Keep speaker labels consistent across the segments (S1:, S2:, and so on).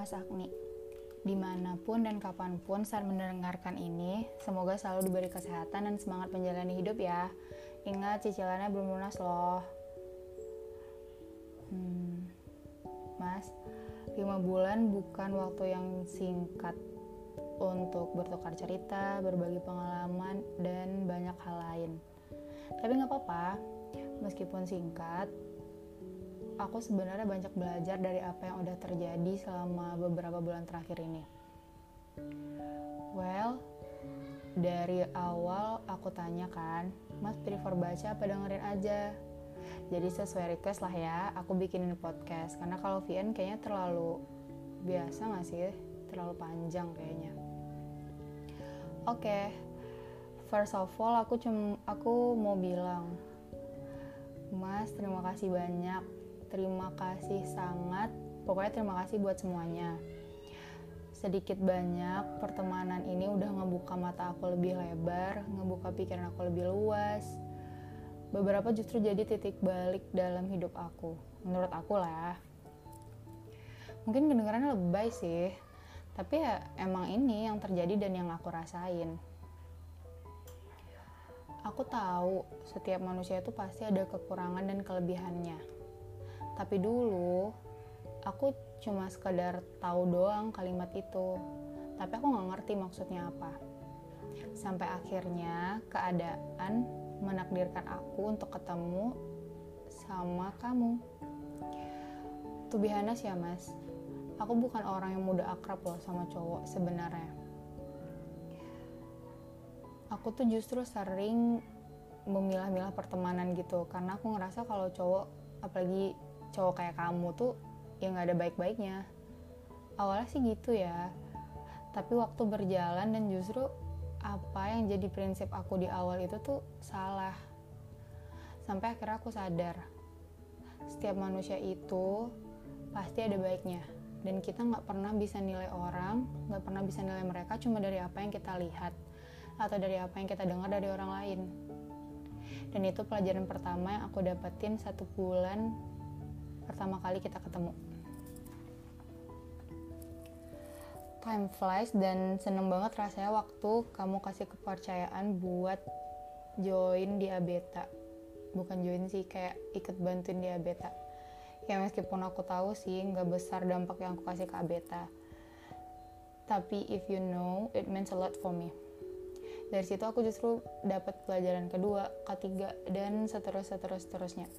S1: Mas Agni. Di mana pun dan kapan pun saat mendengarkan ini, semoga selalu diberi kesehatan dan semangat menjalani hidup ya. Ingat cicilannya belum lunas loh. Hmm, mas, lima bulan bukan waktu yang singkat untuk bertukar cerita, berbagi pengalaman, dan banyak hal lain. Tapi nggak apa-apa, meskipun singkat, aku sebenarnya banyak belajar dari apa yang udah terjadi selama beberapa bulan terakhir ini. Well, dari awal aku tanya kan, Mas prefer baca apa dengerin aja? Jadi sesuai request lah ya, aku bikinin podcast. Karena kalau VN kayaknya terlalu biasa gak sih? Terlalu panjang kayaknya. Oke, okay. first of all aku cuma aku mau bilang, Mas terima kasih banyak terima kasih sangat. Pokoknya terima kasih buat semuanya. Sedikit banyak pertemanan ini udah ngebuka mata aku lebih lebar ngebuka pikiran aku lebih luas. Beberapa justru jadi titik balik dalam hidup aku menurut aku lah. Mungkin kedengarannya lebay sih tapi ya emang ini yang terjadi dan yang aku rasain. Aku tahu setiap manusia itu pasti ada kekurangan dan kelebihannya tapi dulu aku cuma sekedar tahu doang kalimat itu. Tapi aku nggak ngerti maksudnya apa. Sampai akhirnya keadaan menakdirkan aku untuk ketemu sama kamu. Tuh ya mas aku bukan orang yang mudah akrab loh sama cowok sebenarnya. Aku tuh justru sering memilah-milah pertemanan gitu karena aku ngerasa kalau cowok apalagi cowok kayak kamu tuh ya nggak ada baik-baiknya. Awalnya sih gitu ya. Tapi waktu berjalan dan justru apa yang jadi prinsip aku di awal itu tuh salah. Sampai akhirnya aku sadar setiap manusia itu pasti ada baiknya. Dan kita nggak pernah bisa nilai orang nggak pernah bisa nilai mereka cuma dari apa yang kita lihat atau dari apa yang kita dengar dari orang lain. Dan itu pelajaran pertama yang aku dapetin satu bulan pertama kali kita ketemu. Time flies dan seneng banget rasanya waktu kamu kasih kepercayaan buat join di Abeta. Bukan join sih, kayak ikut bantuin di Abeta. Ya meskipun aku tahu sih nggak besar dampak yang aku kasih ke Abeta. Tapi if you know, it means a lot for me dari situ aku justru dapat pelajaran kedua, ketiga, dan seterus seterus seterusnya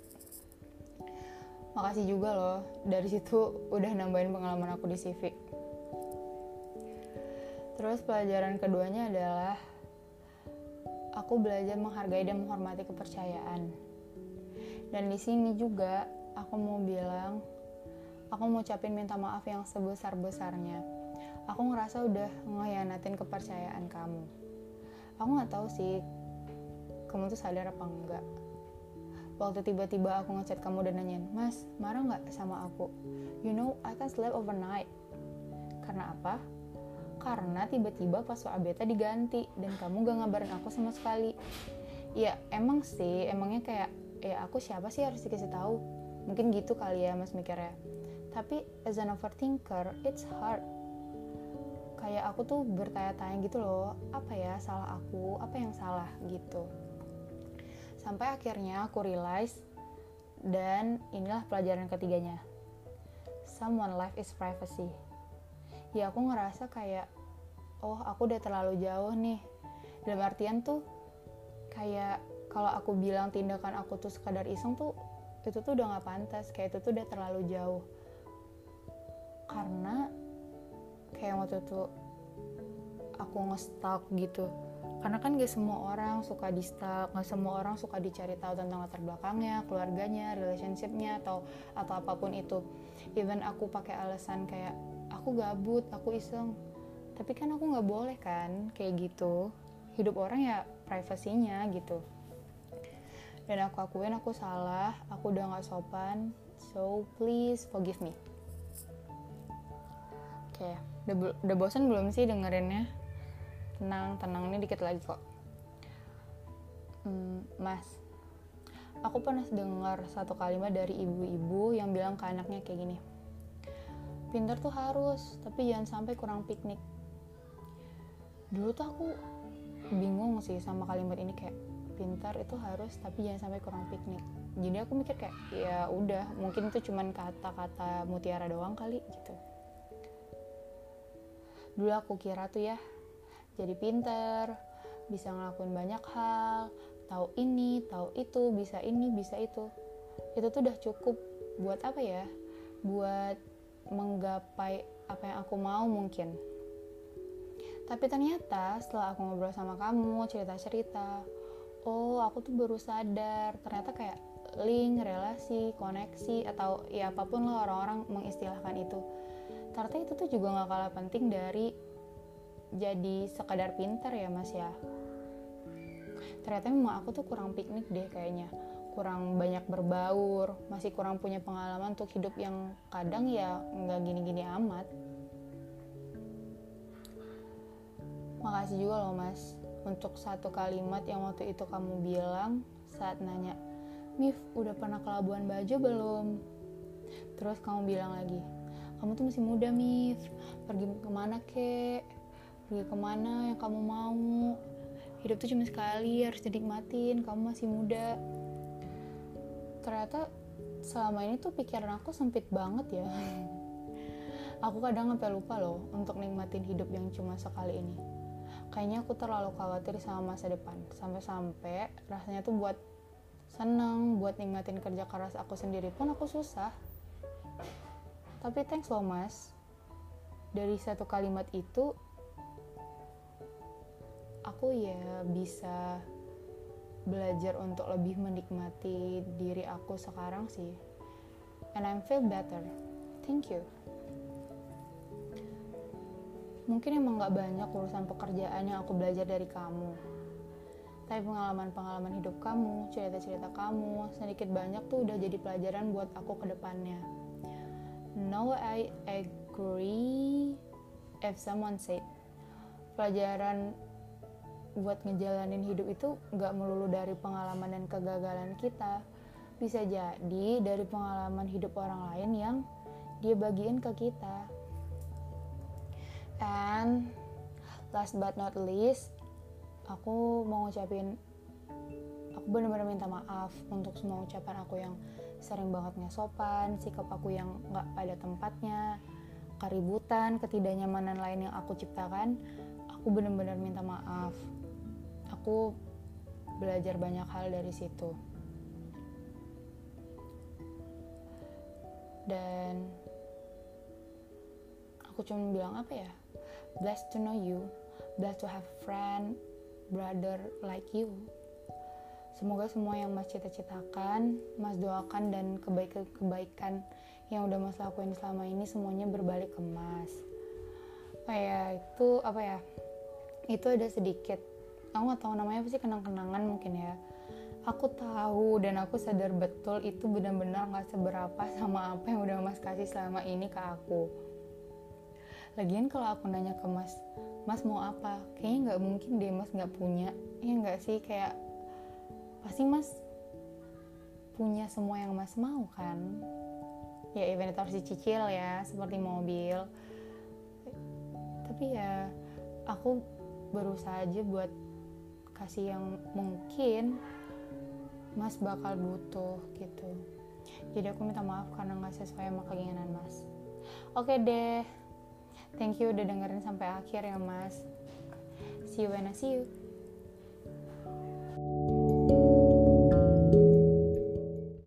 S1: makasih juga loh dari situ udah nambahin pengalaman aku di CV terus pelajaran keduanya adalah aku belajar menghargai dan menghormati kepercayaan. Dan di sini juga aku mau bilang aku mau ucapin minta maaf yang sebesar besarnya aku ngerasa udah ngehianatin kepercayaan kamu. Aku nggak tahu sih kamu tuh sadar apa enggak waktu tiba-tiba aku ngechat kamu dan nanyain mas marah nggak sama aku? You know I can sleep overnight. Karena apa? Karena tiba-tiba password Abeta diganti dan kamu gak ngabarin aku sama sekali. Ya emang sih emangnya kayak ya aku siapa sih harus dikasih tahu? Mungkin gitu kali ya mas mikirnya. Tapi as an overthinker it's hard. Kayak aku tuh bertanya-tanya gitu loh apa ya salah aku? Apa yang salah? Gitu Sampai akhirnya aku realize dan inilah pelajaran ketiganya. Someone life is privacy. Ya aku ngerasa kayak oh aku udah terlalu jauh nih. Dalam artian tuh kayak kalau aku bilang tindakan aku tuh sekadar iseng tuh itu tuh udah gak pantas kayak itu tuh udah terlalu jauh karena kayak waktu itu aku ngestalk gitu karena kan gak semua orang suka di stalk gak semua orang suka dicari tahu tentang latar belakangnya keluarganya relationshipnya atau atau apa pun itu. Even aku pakai alasan kayak aku gabut aku iseng. Tapi kan aku nggak boleh kan kayak gitu. Hidup orang ya privasinya gitu. Dan aku akuin aku salah aku udah nggak sopan so please forgive me. Oke okay. udah, udah bosan belum sih dengerinnya tenang tenang. Ini dikit lagi kok. Hmm, mas. Aku pernah dengar satu kalimat dari ibu-ibu yang bilang ke anaknya kayak gini. Pinter tuh harus tapi jangan sampai kurang piknik. Dulu tuh aku bingung sih sama kalimat ini kayak pintar itu harus tapi jangan sampai kurang piknik. Jadi aku mikir kayak ya udah mungkin itu cuman kata-kata mutiara doang kali gitu. Dulu aku kira tuh ya jadi pinter bisa ngelakuin banyak hal tahu ini tahu itu bisa ini bisa itu. Itu tuh udah cukup buat apa ya? Buat menggapai apa yang aku mau mungkin. Tapi ternyata setelah aku ngobrol sama kamu cerita-cerita oh aku tuh baru sadar ternyata kayak link relasi koneksi atau ya apa pun lah orang-orang mengistilahkan itu. Ternyata itu tuh juga gak kalah penting dari jadi sekadar pinter ya mas ya. Ternyata memang aku tuh kurang piknik deh kayaknya. Kurang banyak berbaur masih kurang punya pengalaman untuk hidup yang kadang ya nggak gini-gini amat. Makasih juga loh mas untuk satu kalimat yang waktu itu kamu bilang saat nanya Mif udah pernah ke Labuan Bajo belum? Terus kamu bilang lagi kamu tuh masih muda Mif. Pergi ke mana kek pergi ke mana yang kamu mau? Hidup tuh cuma sekali harus dinikmatin. Kamu masih muda. Ternyata selama ini tuh pikiran aku sempit banget ya. Aku kadang sampai lupa loh untuk nikmatin hidup yang cuma sekali ini. Kayaknya aku terlalu khawatir sama masa depan. Sampai-sampai rasanya tuh buat seneng buat nikmatin kerja keras aku sendiri pun aku susah. Tapi thanks loh mas. Dari satu kalimat itu aku ya bisa belajar untuk lebih menikmati diri aku sekarang sih. And I feel better. Thank you. Mungkin emang gak banyak urusan pekerjaan yang aku belajar dari kamu. Tapi pengalaman-pengalaman hidup kamu, cerita-cerita kamu, sedikit banyak tuh udah jadi pelajaran buat aku ke depannya. No, I agree if someone said pelajaran buat ngejalanin hidup itu nggak melulu dari pengalaman dan kegagalan kita. Bisa jadi dari pengalaman hidup orang lain yang dia bagiin ke kita. And last but not least aku mau ngucapin aku benar-benar minta maaf untuk semua ucapan aku yang sering banget nggak sopan sikap aku yang nggak pada tempatnya keributan ketidaknyamanan lain yang aku ciptakan. Aku benar-benar minta maaf aku belajar banyak hal dari situ. Dan aku cuma bilang apa ya? Blessed to know you. Blessed to have friend brother like you. Semoga semua yang mas cita-citakan mas doakan dan kebaikan-kebaikan yang udah mas lakuin selama ini semuanya berbalik ke mas. Apa ya itu apa ya? Itu ada sedikit aku nggak tahu namanya apa sih? Kenang-kenangan mungkin ya. Aku tahu dan aku sadar betul itu benar-benar nggak seberapa sama apa yang udah mas kasih selama ini ke aku. Lagian kalau aku nanya ke mas mas mau apa? Kayaknya nggak mungkin deh mas nggak punya. Ya nggak sih? Kayak pasti mas punya semua yang mas mau kan? Ya event itu harus dicicil ya seperti mobil. Tapi ya aku berusaha aja buat kasih yang mungkin mas bakal butuh gitu. Jadi aku minta maaf karena nggak sesuai sama keinginan mas. Oke deh. Thank you udah dengerin sampai akhir ya mas. See you when I see you